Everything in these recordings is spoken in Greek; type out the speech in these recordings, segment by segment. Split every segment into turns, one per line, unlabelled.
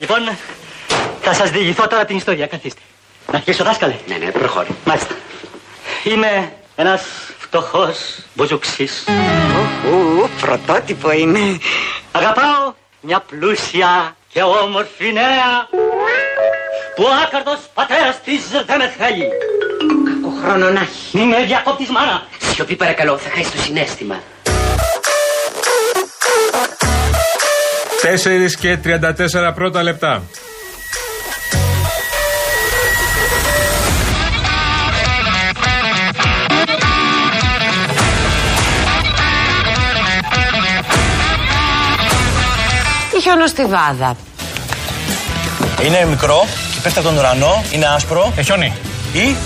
Λοιπόν, θα σας διηγηθώ τώρα την ιστορία. Καθίστε. Να αρχίσω, δάσκαλε.
Ναι, ναι, προχώρη.
Μάλιστα. Είμαι ένας φτωχός μπουζουξής.
Ου, πρωτότυπο είναι.
Αγαπάω μια πλούσια και όμορφη νέα που ο άκαρτος πατέρας της δεν με θέλει.
Κακό χρόνο να έχει.
Είμαι διακόπτης μάνα.
Σιωπή παρακαλώ, θα χάσεις το συνέστημα.
4 και 34 πρώτα λεπτά.
Η χιονοστιβάδα.
Είναι μικρό και πέφτει από τον ουρανό, είναι άσπρο.
Ε, χιόνι.
Ή.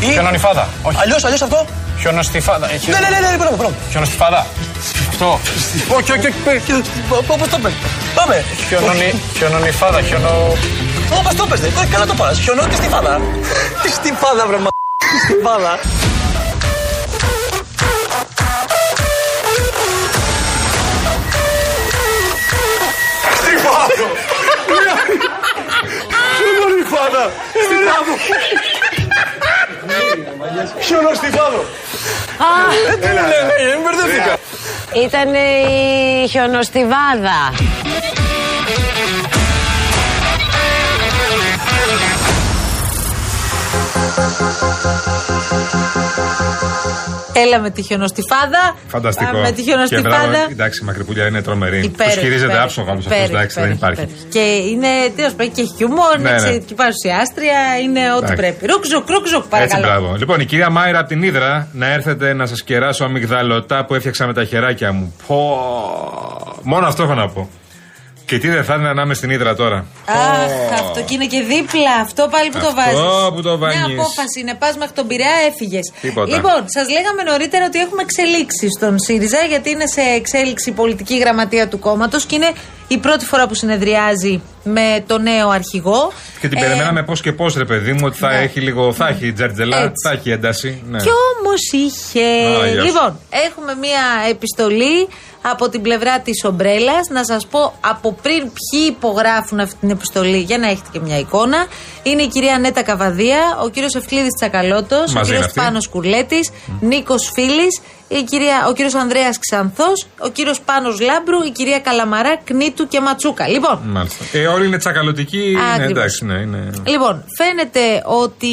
ή...
Χιονονιφάδα. Όχι.
Αλλιώ, αλλιώ αυτό.
Χιονοστιφάδα. Ε,
Ναι, ναι, ναι, ναι, μπράβο, μπράβο.
Χιονοστιφάδα. Αυτό. Όχι, όχι, όχι.
Πώς το πες; Πάμε.
Χιονονι... Χιονονιφάδα. Χιονο...
Όπω το πες, ναι. καλά το πας. Χιονό και στη φάδα. Στη φάδα, βρε μα. Στη φάδα.
Ήταν η χιονοστιβάδα.
Έλα με τη χιονοστιφάδα.
Φανταστικό.
Α, Με τη
Και μπράβο,
χιονοστιφάδα.
εντάξει, η μακρυπούλια είναι τρομερή. Τους
Υπέροχη,
χειρίζεται
υπέροχη,
άψογα όμως αυτό.
υπέροχη,
Εντάξει, δεν
υπέροχη,
υπάρχει.
υπέροχη. Και είναι τέλος πάντων και χιούμορ,
Ναι,
είναι
ναι.
εξαιρετική παρουσιάστρια, είναι ό,τι
Εντάξει.
πρέπει. Ρουκζουκ, ρουκζουκ,
Έτσι,
παρακαλώ.
μπράβο. Λοιπόν, η κυρία Μάιρα από την Ήδρα να έρθετε να σας κεράσω αμυγδαλωτά που έφτιαξα με τα χεράκια μου. Πω. Μόνο αυτό έχω να πω. Και τι δεν θα είναι να είμαι στην Ήδρα τώρα.
Αχ, αυτό και είναι και δίπλα. Αυτό πάλι που το
Αυτό
βάζεις.
που το βάζεις.
Μια απόφαση είναι. Πας μέχρι τον Πειραιά, έφυγες.
Τίποτα.
Λοιπόν, σας λέγαμε νωρίτερα ότι έχουμε εξελίξεις στον ΣΥΡΙΖΑ, γιατί είναι σε εξέλιξη η πολιτική γραμματεία του κόμματος και είναι η πρώτη φορά που συνεδριάζει με το νέο αρχηγό.
Και την
Ε,
περιμέναμε πώς και πώς, ρε παιδί μου, ότι θα
ναι.
έχει λίγο. Θα έχει τζαρτζελά,
Έτσι.
θα έχει ένταση. Ναι.
Κι όμως είχε.
Α, γεια σου.
λοιπόν, έχουμε μία επιστολή από την πλευρά της ομπρέλας. Να σας πω από πριν ποιοι υπογράφουν αυτή την επιστολή, για να έχετε και μια εικόνα. Είναι η κυρία Νέτα Καβαδία, ο κύριος Ευκλήδης Τσακαλώτος, ο
Μαζί
κύριος
είναι αυτοί.
Πάνος Κουρλέτης, Νίκος Φίλης, η κυρία, ο κύριος Ανδρέας Ξανθός, ο κύριος Πάνος Λάμπρου, η κυρία Καλαμαρά, Κνήτου και Ματσούκα. Λοιπόν,
Μάλιστα. Ε, όλοι είναι τσακαλωτικοί. Είναι,
Ακριβώς.
εντάξει, ναι, είναι.
Λοιπόν, φαίνεται ότι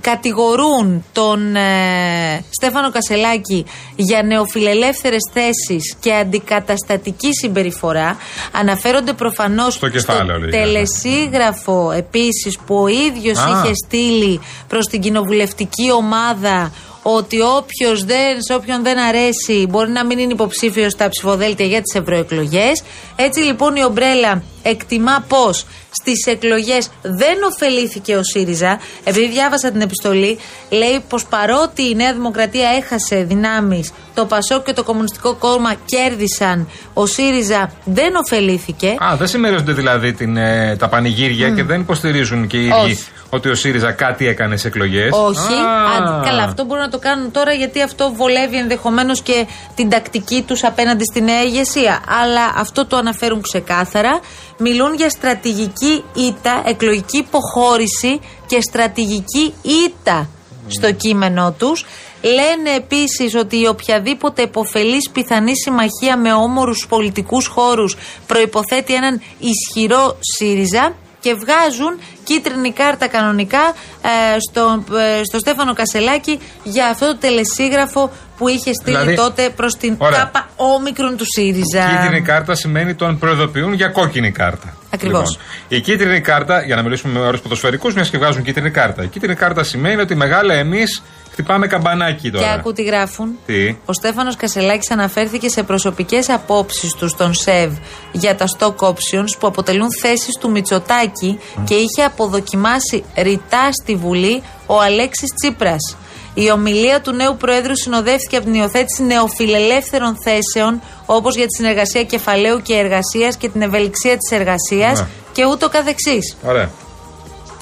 κατηγορούν τον ε, Στέφανο Κασελάκη για νεοφιλελεύθερες θέσεις και αντικαταστατική συμπεριφορά. Αναφέρονται προφανώς
Στο κεφάλαιο, λέει,
τελεσίγραφο επίσης που ο ίδιος
Α.
είχε στείλει προς την κοινοβουλευτική ομάδα ότι όποιος δεν, σε όποιον δεν αρέσει μπορεί να μην είναι υποψήφιος στα ψηφοδέλτια για τις ευρωεκλογές. Έτσι λοιπόν η Ομπρέλα εκτιμά πως στις εκλογές δεν ωφελήθηκε ο ΣΥΡΙΖΑ. Επειδή διάβασα την επιστολή, λέει πως παρότι η Νέα Δημοκρατία έχασε δυνάμεις, το ΠΑΣΟΚ και το Κομμουνιστικό Κόμμα κέρδισαν, ο ΣΥΡΙΖΑ δεν ωφελήθηκε.
Α, δεν συμμερίζονται δηλαδή την, ε, τα πανηγύρια και δεν υποστηρίζουν και οι ίδιοι
Όχι.
ότι ο ΣΥΡΙΖΑ κάτι έκανε σε εκλογές.
Όχι. Αν- καλά, αυτό μπορούν να το κάνουν τώρα γιατί αυτό βολεύει ενδεχομένως και την τακτική τους απέναντι στη νέα ηγεσία. Αλλά αυτό το αναφέρουν ξεκάθαρα. Μιλούν για στρατηγική ήττα, εκλογική υποχώρηση και στρατηγική ήττα στο κείμενό τους. Λένε επίσης ότι η οποιαδήποτε εποφελής πιθανή συμμαχία με όμορους πολιτικούς χώρους προϋποθέτει έναν ισχυρό ΣΥΡΙΖΑ και βγάζουν κίτρινη κάρτα κανονικά ε, στο, ε, στο Στέφανο Κασελάκη για αυτό το τελεσίγραφο που είχε στείλει
Δηλαδή,
τότε προς την
ωραία.
ΚΑΠΑ όμικρον του ΣΥΡΙΖΑ.
Κίτρινη κάρτα σημαίνει τον προειδοποιούν για κόκκινη κάρτα.
Ακριβώς.
Λοιπόν, η κίτρινη κάρτα, για να μιλήσουμε με όρους ποδοσφαιρικούς, μιας και βγάζουν κίτρινη κάρτα. Η κίτρινη κάρτα σημαίνει ότι μεγάλα εμείς χτυπάμε καμπανάκι τώρα.
Και άκου τι γράφουν.
Τι;
Ο Στέφανος Κασελάκης αναφέρθηκε σε προσωπικές απόψεις τους στον ΣΕΒ για τα stock options που αποτελούν θέσεις του Μητσοτάκη και είχε αποδοκιμάσει ρητά στη Βουλή ο Αλέξης Τσίπρας. Η ομιλία του νέου Προέδρου συνοδεύτηκε από την υιοθέτηση νεοφιλελεύθερων θέσεων όπως για τη συνεργασία κεφαλαίου και εργασίας και την ευελιξία της εργασίας
Ναι.
και ούτω καθεξής.
Ωραία.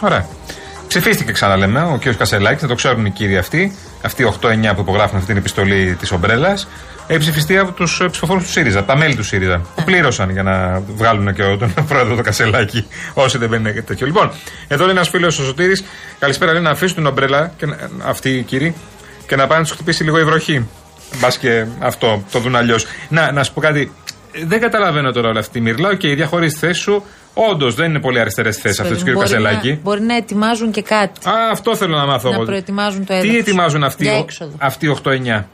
Ωραία. Ψηφίστηκε, ξαναλέμε, ο κ. Κασελάκης, θα το ξέρουν οι κύριοι αυτοί, αυτοί οι 8-9 που υπογράφουν αυτή την επιστολή της Ομπρέλας. Έχει ψηφιστεί από τους ψηφοφόρους του ΣΥΡΙΖΑ, από τα μέλη του ΣΥΡΙΖΑ. Που πλήρωσαν για να βγάλουν και τον πρόεδρο το κασελάκι. Όσοι δεν μπαίνουν τέτοιο. Λοιπόν, εδώ λέει ένας φίλος ο Σωτήρης, καλησπέρα, λέει να αφήσουν την ομπρέλα, και, να- αυτοί οι κύριοι, και να πάνε να τους χτυπήσει λίγο η βροχή. Μπας και αυτό το δουν αλλιώς. Να, να σου πω κάτι. Δεν καταλαβαίνω τώρα όλη αυτή τη μυρλά. Και η διαχωρίσει θέση σου. Όντως δεν είναι πολύ αριστερές θέσεις αυτές του κ.
Μπορεί
Κασελάκη.
να, μπορεί να ετοιμάζουν και κάτι.
Α, αυτό θέλω να μάθω.
Να
εγώ.
προετοιμάζουν το
Τι
έδαφος.
ετοιμάζουν αυτοί,
Για
ο-
έξοδο.
αυτοί οι 8-9.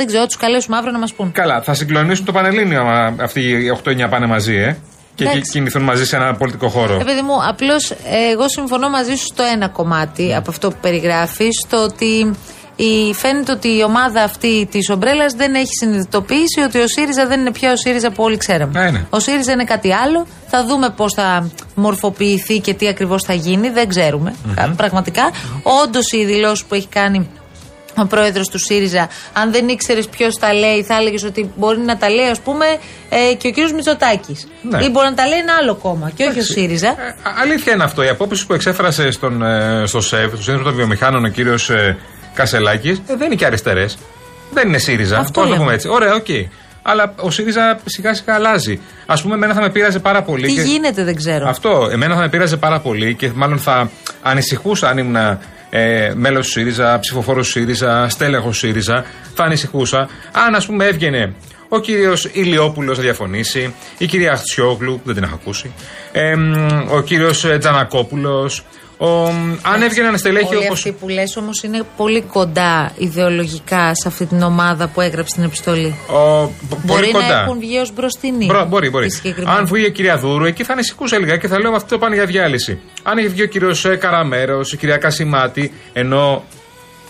Δεν ξέρω, τους καλέσουμε αύριο να μας πούν.
Καλά, θα συγκλονίσουν το Πανελλήνιο άμα αυτοί οι 8-9 πάνε μαζί, ε. Και
Εντάξει.
κι- κινηθούν μαζί σε ένα πολιτικό χώρο.
Ε, παιδί μου, απλώς εγώ συμφωνώ μαζί σου στο ένα κομμάτι από αυτό που περιγράφει, στο ότι η, φαίνεται ότι η ομάδα αυτή της ομπρέλας δεν έχει συνειδητοποιήσει ότι ο ΣΥΡΙΖΑ δεν είναι πια ο ΣΥΡΙΖΑ που όλοι ξέραμε.
Ναι, ναι.
Ο ΣΥΡΙΖΑ είναι κάτι άλλο. Θα δούμε πώς θα μορφοποιηθεί και τι ακριβώς θα γίνει. Δεν ξέρουμε. Πραγματικά. Όντως οι δηλώσεις που έχει κάνει ο πρόεδρος του ΣΥΡΙΖΑ, αν δεν ήξερες ποιος τα λέει, θα έλεγες ότι μπορεί να τα λέει, ας πούμε, ε, και ο κύριος Μητσοτάκης.
Ναι.
Ή μπορεί να τα λέει ένα άλλο κόμμα και όχι ο ΣΥΡΙΖα.
Ε, α- αλήθεια είναι αυτό. Οι απόψει που εξέφρασε στον, ε, στο ΣΕΒ, στο Σύνδεσμο των Βιομηχάνων, ο κύριος ε, Κασελάκης, ε, δεν είναι και αριστερές. Δεν είναι ΣΥΡΙΖΑ.
Αυτό
Πώς το
λέμε.
πούμε έτσι. Ωραία, οκ. Αλλά ο ΣΥΡΙΖΑ σιγά σιγά αλλάζει. Α πούμε, εμένα θα με πείραζε πάρα πολύ.
Τι
και-
γίνεται, δεν ξέρω.
Αυτό, εμένα θα με πείραζε πάρα πολύ και μάλλον θα ανησυχούσα αν ήμουν ε, μέλος του ΣΥΡΙΖΑ, ψηφοφόρος του ΣΥΡΙΖΑ, στέλεχος ΣΥΡΙΖΑ. Θα ανησυχούσα αν, ας πούμε, έβγαινε ο κύριος Ηλιόπουλος να διαφωνήσει, η κυρία Αχτσιόγλου, που δεν την έχω ακούσει, ε, μ, ο κύριος Τζανακόπουλος. Αν έβγαινε ένα στελέχη
Όλοι
όπω.
αυτοί που λες όμως είναι πολύ κοντά ιδεολογικά σε αυτή την ομάδα που έγραψε την επιστολή.
Πολύ
Μπορεί
κοντά.
να έχουν βγει ως μπροστινοί.
Μπρο- μπορεί, μπορεί.
οι συγκεκριμένοι.
Αν βγει η κυρία Δούρου, εκεί θα ανησυχούσα λίγα και θα λέω αυτό πάνε για διάλυση. Αν έχει βγει ο κύριος Καραμέρος, η κυρία Κασιμάτη, ενώ,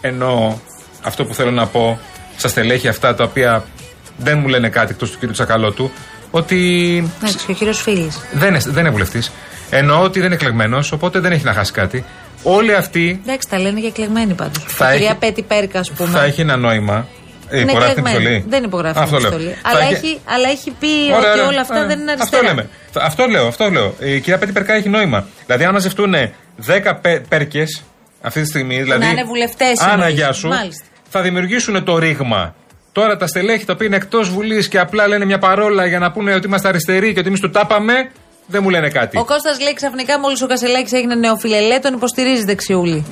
ενώ αυτό που θέλω να πω στα στελέχη αυτά τα οποία δεν μου λένε κάτι εκτός του κύριου Τσακαλώτου, ότι
Εντάξει, και ο κύριος Φίλης.
δεν είναι, δεν είναι βουλευτής. Εννοώ ότι δεν είναι εκλεγμένος, οπότε δεν έχει να χάσει κάτι. Όλοι αυτοί
Εντάξει, τα λένε για εκλεγμένοι πάντως.
Θα
Η κυρία
έχει-
Πέτη Πέρκα, ας πούμε.
θα έχει ένα νόημα. Ε,
είναι
υπογράφει την
εκλεγμένη.
επιστολή.
Δεν υπογράφει την
Αυτό λέω.
επιστολή.
Θα
Αλλά
έχει-
έχει, αλλά έχει πει
Ωραία,
ότι
ωραία.
όλα αυτά
Ωραία.
δεν είναι
Αυτό
αριστερά.
λέμε. Θα- Αυτό λέω, αυτό λέω. Η κυρία Πέτη Περκά έχει νόημα. Δηλαδή, αν μαζευτούν 10 πε, πέρκες αυτή τη στιγμή. Δηλαδή,
είναι βουλευτές,
Άνα,
εννοείς.
γεια σου.
Μάλιστα.
Θα δημιουργήσουν το ρήγμα. Τώρα τα στελέχη τα οποία είναι εκτός Βουλής και απλά λένε μια παρόλα για να πούνε ότι είμαστε αριστεροί και ότι εμείς του τάπαμε, δεν μου λένε κάτι.
Ο Κώστας λέει ξαφνικά μόλις ο Κασελάκης έγινε νεοφιλελέ, τον υποστηρίζει δεξιούλη.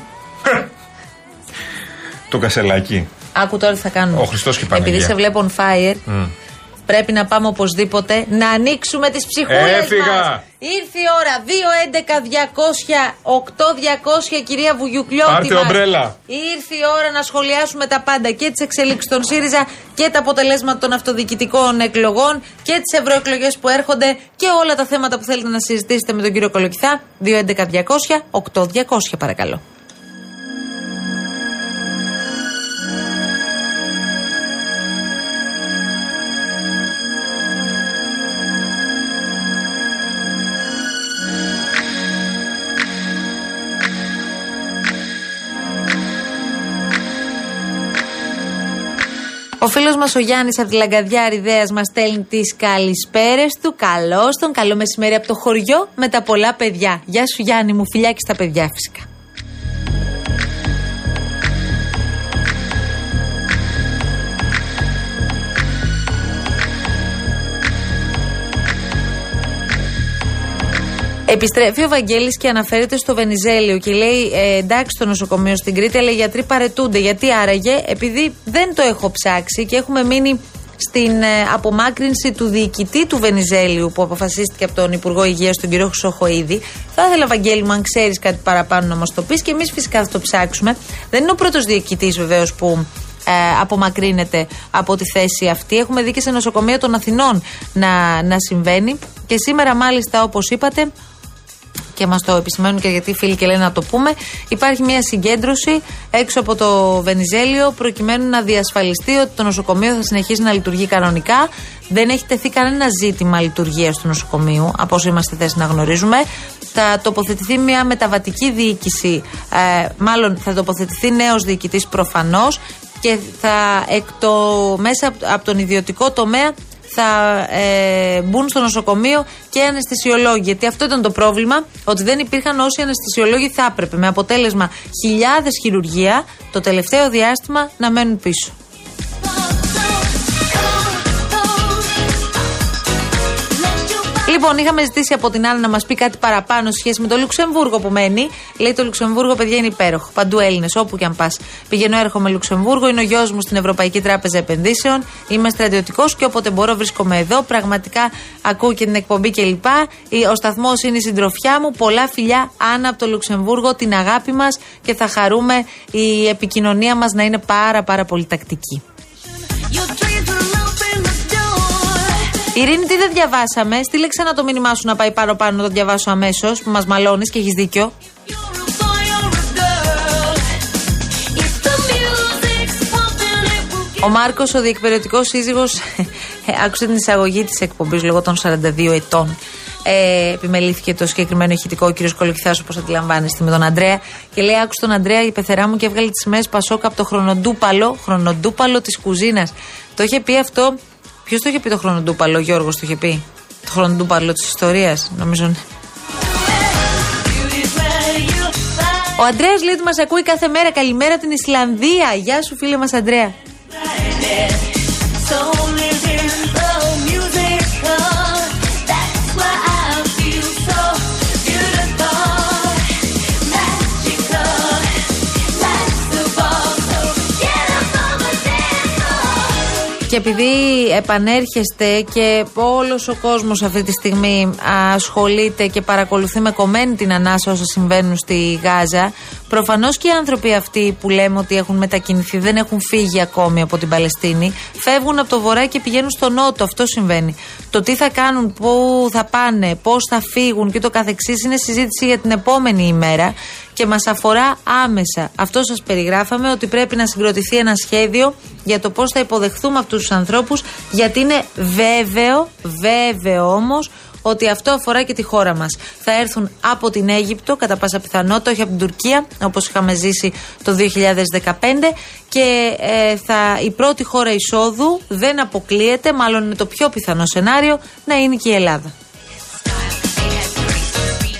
Το κασελάκι.
Άκου τώρα τι θα κάνουμε.
Ο Χριστός και η Παναγία.
Επειδή σε βλέπω on fire, πρέπει να πάμε οπωσδήποτε να ανοίξουμε τις ψυχούλες
Έφυγα.
μα. Ήρθε η ώρα. 2-11-200-8-200, κυρία Βουγιουκλιώτη.
Πάρτε
μας.
ομπρέλα.
Ήρθε η ώρα να σχολιάσουμε τα πάντα και τις εξελίξεις των ΣΥΡΙΖΑ και τα αποτελέσματα των αυτοδιοικητικών εκλογών και τις ευρωεκλογές που έρχονται και όλα τα θέματα που θέλετε να συζητήσετε με τον κύριο Κολοκυθά. 2-11-200-8-200, παρακαλώ. Ο φίλος μας ο Γιάννης από τη Λαγκαδιά Ριδέας μας στέλνει τις καλησπέρες του. Καλώς τον, καλό μεσημέρι από το χωριό με τα πολλά παιδιά. Γεια σου Γιάννη μου, φιλιά και στα παιδιά φυσικά. Επιστρέφει ο Βαγγέλης και αναφέρεται στο Βενιζέλιο και λέει: ε, Εντάξει, το νοσοκομείο στην Κρήτη, αλλά οι γιατροί παρετούνται. Γιατί άραγε, επειδή δεν το έχω ψάξει και έχουμε μείνει στην ε, απομάκρυνση του διοικητή του Βενιζέλιου που αποφασίστηκε από τον Υπουργό Υγείας, τον κύριο Χρυσοχοίδη. Θα ήθελα, Βαγγέλη μου, αν ξέρεις κάτι παραπάνω να μας το πεις και εμείς φυσικά θα το ψάξουμε. Δεν είναι ο πρώτος διοικητής βεβαίως που ε, απομακρύνεται από τη θέση αυτή. Έχουμε δει και σε νοσοκομεία των Αθηνών να, να συμβαίνει. Και σήμερα, μάλιστα, όπως είπατε, και μας το επισημαίνουν και γιατί οι φίλοι και λένε να το πούμε, υπάρχει μια συγκέντρωση έξω από το Βενιζέλιο προκειμένου να διασφαλιστεί ότι το νοσοκομείο θα συνεχίσει να λειτουργεί κανονικά. Δεν έχει τεθεί κανένα ζήτημα λειτουργίας του νοσοκομείου, από όσο είμαστε θέσει να γνωρίζουμε. Θα τοποθετηθεί μια μεταβατική διοίκηση, ε, μάλλον θα τοποθετηθεί νέος διοικητής προφανώς και θα εκ το, μέσα από- από τον ιδιωτικό τομέα θα ε, μπουν στο νοσοκομείο και αναισθησιολόγοι. Γιατί αυτό ήταν το πρόβλημα, ότι δεν υπήρχαν όσοι αναισθησιολόγοι θα έπρεπε. Με αποτέλεσμα χιλιάδες χειρουργία το τελευταίο διάστημα να μένουν πίσω. Λοιπόν, είχαμε ζητήσει από την Άννα να μας πει κάτι παραπάνω σε σχέση με το Λουξεμβούργο που μένει. Λέει το Λουξεμβούργο, παιδιά, είναι υπέροχο. Παντού Έλληνες, όπου και αν πας. Πηγαίνω, έρχομαι Λουξεμβούργο, είναι ο γιος μου στην Ευρωπαϊκή Τράπεζα Επενδύσεων. Είμαι στρατιωτικός και όποτε μπορώ βρίσκομαι εδώ. Πραγματικά ακούω και την εκπομπή κλπ. Ο σταθμός είναι η συντροφιά μου. Πολλά φιλιά, Άννα από το Λουξεμβούργο, την αγάπη μας και θα χαρούμε η επικοινωνία μας να είναι πάρα πάρα πολύ τακτική. Ειρήνη, τι δεν διαβάσαμε; Στείλε ξανά το μήνυμά σου να πάει πάνω πάνω να το διαβάσω αμέσως που μας μαλώνεις και έχεις δίκιο. Ο Μάρκος, ο διεκπαιρεωτικό σύζυγος, άκουσε την εισαγωγή της εκπομπής λόγω των 42 ετών. Ε, επιμελήθηκε το συγκεκριμένο ηχητικό ο κ. Κολοκυθά, όπως αντιλαμβάνεστε, με τον Αντρέα. Και λέει: Άκουσε τον Αντρέα, η πεθερά μου και έβγαλε τις σημαίες Πασόκα από το χρονοτούπαλο, χρονοτούπαλο της κουζίνας. Το είχε πει αυτό. Ποιος το είχε πει το χρονοτούπαλο, ο Γιώργος το είχε πει; Το χρονοτούπαλο της ιστορίας, νομίζω. ναι. Ο Αντρέα λέει ότι μα ακούει κάθε μέρα. Καλημέρα από την Ισλανδία. Γεια σου, φίλε μας, Αντρέα. Και επειδή επανέρχεστε και όλος ο κόσμος αυτή τη στιγμή ασχολείται και παρακολουθεί με κομμένη την ανάσα όσα συμβαίνουν στη Γάζα, προφανώς και οι άνθρωποι αυτοί που λέμε ότι έχουν μετακινηθεί δεν έχουν φύγει ακόμη από την Παλαιστίνη, φεύγουν από το βορρά και πηγαίνουν στο νότο. Αυτό συμβαίνει. Το τι θα κάνουν, πού θα πάνε, πώς θα φύγουν και το καθεξής είναι συζήτηση για την επόμενη ημέρα και μας αφορά άμεσα. Αυτό σας περιγράφαμε ότι πρέπει να συγκροτηθεί ένα σχέδιο για το πώς θα υποδεχθούμε αυτούς τους ανθρώπους γιατί είναι βέβαιο, βέβαιο όμως ότι αυτό αφορά και τη χώρα μας. Θα έρθουν από την Αίγυπτο, κατά πάσα πιθανότητα, όχι από την Τουρκία, όπως είχαμε ζήσει το 2015 και ε, θα, η πρώτη χώρα εισόδου δεν αποκλείεται, μάλλον είναι το πιο πιθανό σενάριο, να είναι και η Ελλάδα.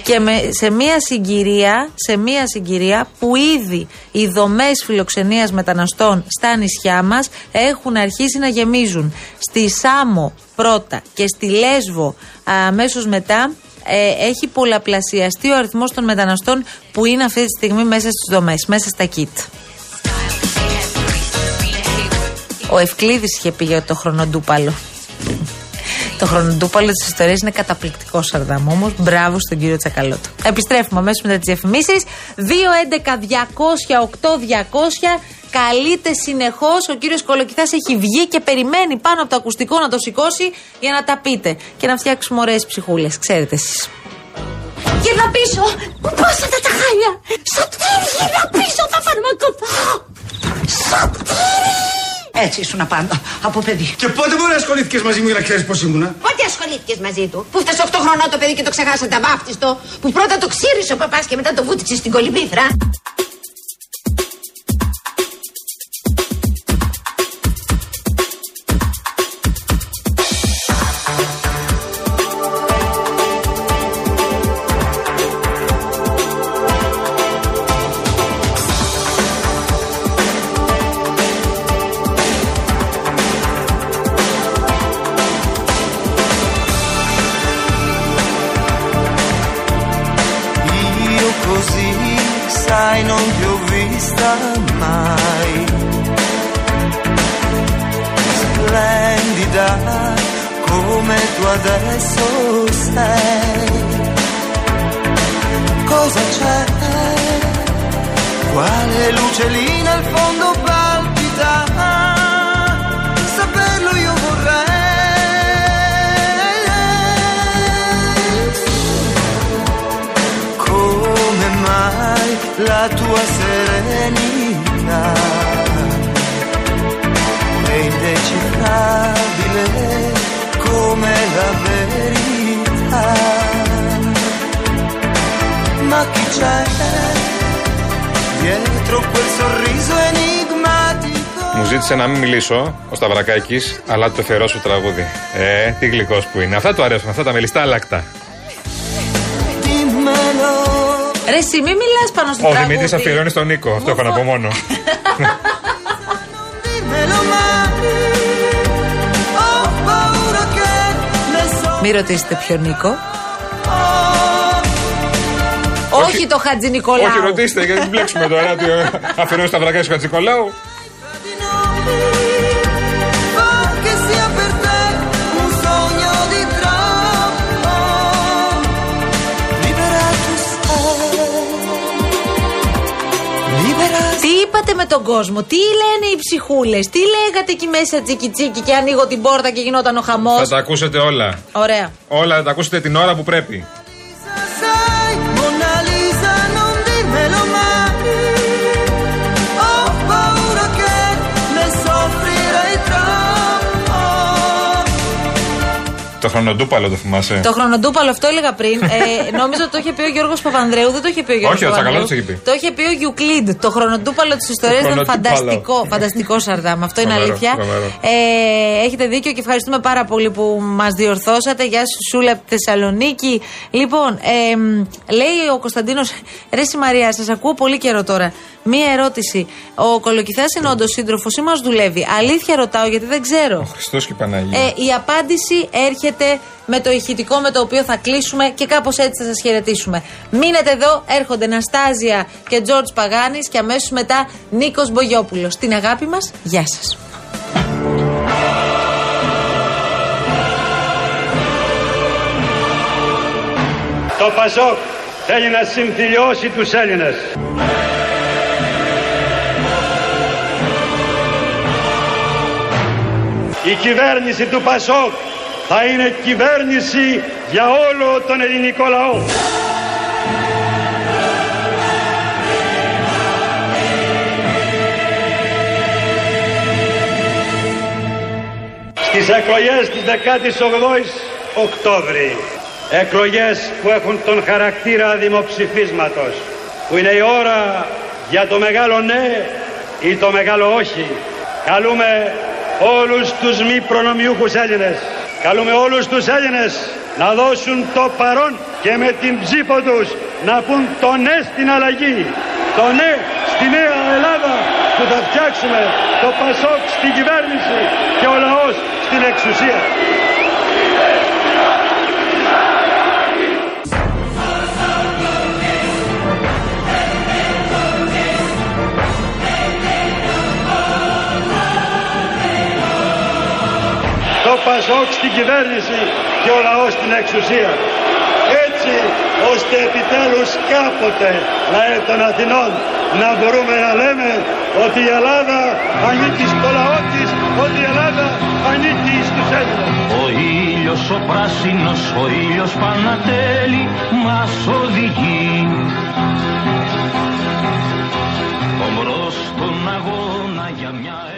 Και με, σε μία συγκυρία, σε μία συγκυρία που ήδη οι δομές φιλοξενίας μεταναστών στα νησιά μας έχουν αρχίσει να γεμίζουν. Στη Σάμο πρώτα και στη Λέσβο αμέσως μετά ε, έχει πολλαπλασιαστεί ο αριθμός των μεταναστών που είναι αυτή τη στιγμή μέσα στις δομές, μέσα στα κίτ. Ο Ευκλήδης είχε πει για το χρονοτούπαλο. Το χρονοτούπαλο της ιστορίας είναι καταπληκτικό Σαρδάμ όμως. Μπράβο στον κύριο Τσακαλώτο. Επιστρέφουμε αμέσως μετά τις διαφημίσεις. 2-11-200-8-200. Καλείται συνεχώς. Ο κύριος Κολοκυθάς έχει βγει και περιμένει πάνω από το ακουστικό να το σηκώσει για να τα πείτε και να φτιάξουμε ωραίες ψυχούλες. Ξέρετε εσείς.
Γύρνα πίσω! Πού αυτά τα χάλια! Σωτήρι, γύρνα
Έτσι ήσουν πάντα, από παιδί.
Και πότε μπορεί να ασχολήθηκες μαζί μου για να ξέρεις πώς ήμουνα.
Πότε ασχολήθηκες μαζί του, που φτάσε 8 χρονών το παιδί και το ξεχάσατε βάφτιστο, που πρώτα το ξύρισε ο παπάς και μετά το βούτυξε στην κολυμπήθρα.
Adesso sei. Cosa c'è? Quale luce lì nel fondo palpita? Saperlo io vorrei. Come mai la tua serenità Ma chi c'è dietro quel sorriso enigmatico?
Μου ζήτησε να μην μιλήσω ο Σταυρακάκης, αλλά το αφιερώσω τραγούδι. Ε, τι γλυκός που είναι. Αυτά του αρέσουν, αυτά τα μελιστά λακτά.
Dimmelo.
Ρε, εσύ μην μιλάς πάνω στο
Ο
τραγούδι.
Δημήτρη αφιερώνεις στον Νίκο. Αυτό έχω να πω μόνο.
Dimmelo mai. Ho paura che ne so.
Μην ρωτήσετε ποιο Νίκο. Όχι, το Χατζη Νικολάου.
Όχι, ρωτήστε, γιατί μην μπλέξουμε τώρα ότι αφαιρώ στα βρακά του Χατζικολάου.
Che sia per te un sogno di troppo Libera tu sei Libera
Τι είπατε με τον κόσμο, τι λένε οι ψυχούλες, τι λέγατε εκεί μέσα τσίκι τσίκι και ανοίγω την πόρτα και γινόταν ο χαμός.
Θα τα ακούσετε όλα.
Ωραία.
Όλα θα τα ακούσετε την ώρα που πρέπει. Το χρονοτούπαλο το θυμάσαι;
Το χρονοτούπαλο, αυτό έλεγα πριν. Ε, νόμιζα ότι το είχε πει ο Γιώργος Παπανδρέου. Δεν το είχε πει ο Γιώργος
Όχι, ο
Παπανδρέου.
Τσακαλώτης το είχε πει.
Το είχε πει ο Γιουκλίντ. Το χρονοτούπαλο της ιστορίας
Το
ήταν
χρονοτούπαλο.
φανταστικό. Φανταστικό Σαρδάμ. Αυτό είναι
Τρομερό,
αλήθεια.
τρομερό.
Ε, έχετε δίκιο και ευχαριστούμε πάρα πολύ που μας διορθώσατε. Γεια σου, Σούλα από τη Θεσσαλονίκη. Λοιπόν, ε, μ, λέει ο Κωνσταντίνος, Ρε η Μαρία, σας ακούω πολύ καιρό τώρα. Μία ερώτηση. Ο Κολοκυθά είναι όντως σύντροφος ή μας δουλεύει; Αλήθεια ρωτάω γιατί δεν ξέρω.
Χριστός και Παναγία.
Ε, η απάντηση έρχεται με το ηχητικό με το οποίο θα κλείσουμε και κάπως έτσι θα σας χαιρετήσουμε. Μείνετε εδώ, έρχονται Ναστάζια και Τζορτζ Παγάνης και αμέσως μετά Νίκος Μπογιόπουλος. Την αγάπη μας, γεια σας.
Το Πασόκ θέλει να συμφιλιώσει τους Έλληνες. Η κυβέρνηση του Πασόκ θα είναι κυβέρνηση για όλο τον ελληνικό λαό. Στις εκλογές της 18ης Οκτώβρη εκλογές που έχουν τον χαρακτήρα δημοψηφίσματος που είναι η ώρα για το μεγάλο ναι ή το μεγάλο όχι καλούμε όλους τους μη προνομιούχους Έλληνες καλούμε όλους τους Έλληνες να δώσουν το παρόν και με την ψήφο τους να πούν το ναι στην αλλαγή το ναι στη νέα Ελλάδα που θα φτιάξουμε το Πασόκ στην κυβέρνηση και ο λαός στην εξουσία. Πασόκ στην κυβέρνηση και ο λαός στην εξουσία. Έτσι ώστε επιτέλους κάποτε λαέ των Αθηνών να μπορούμε να λέμε ότι η Ελλάδα ανήκει στο λαό της, ότι η Ελλάδα ανήκει στους Έλληνες.
Ο ήλιος ο πράσινος, ο ήλιος Πανατέλη μας οδηγεί Ομπρός στον αγώνα για μια Ελλάδα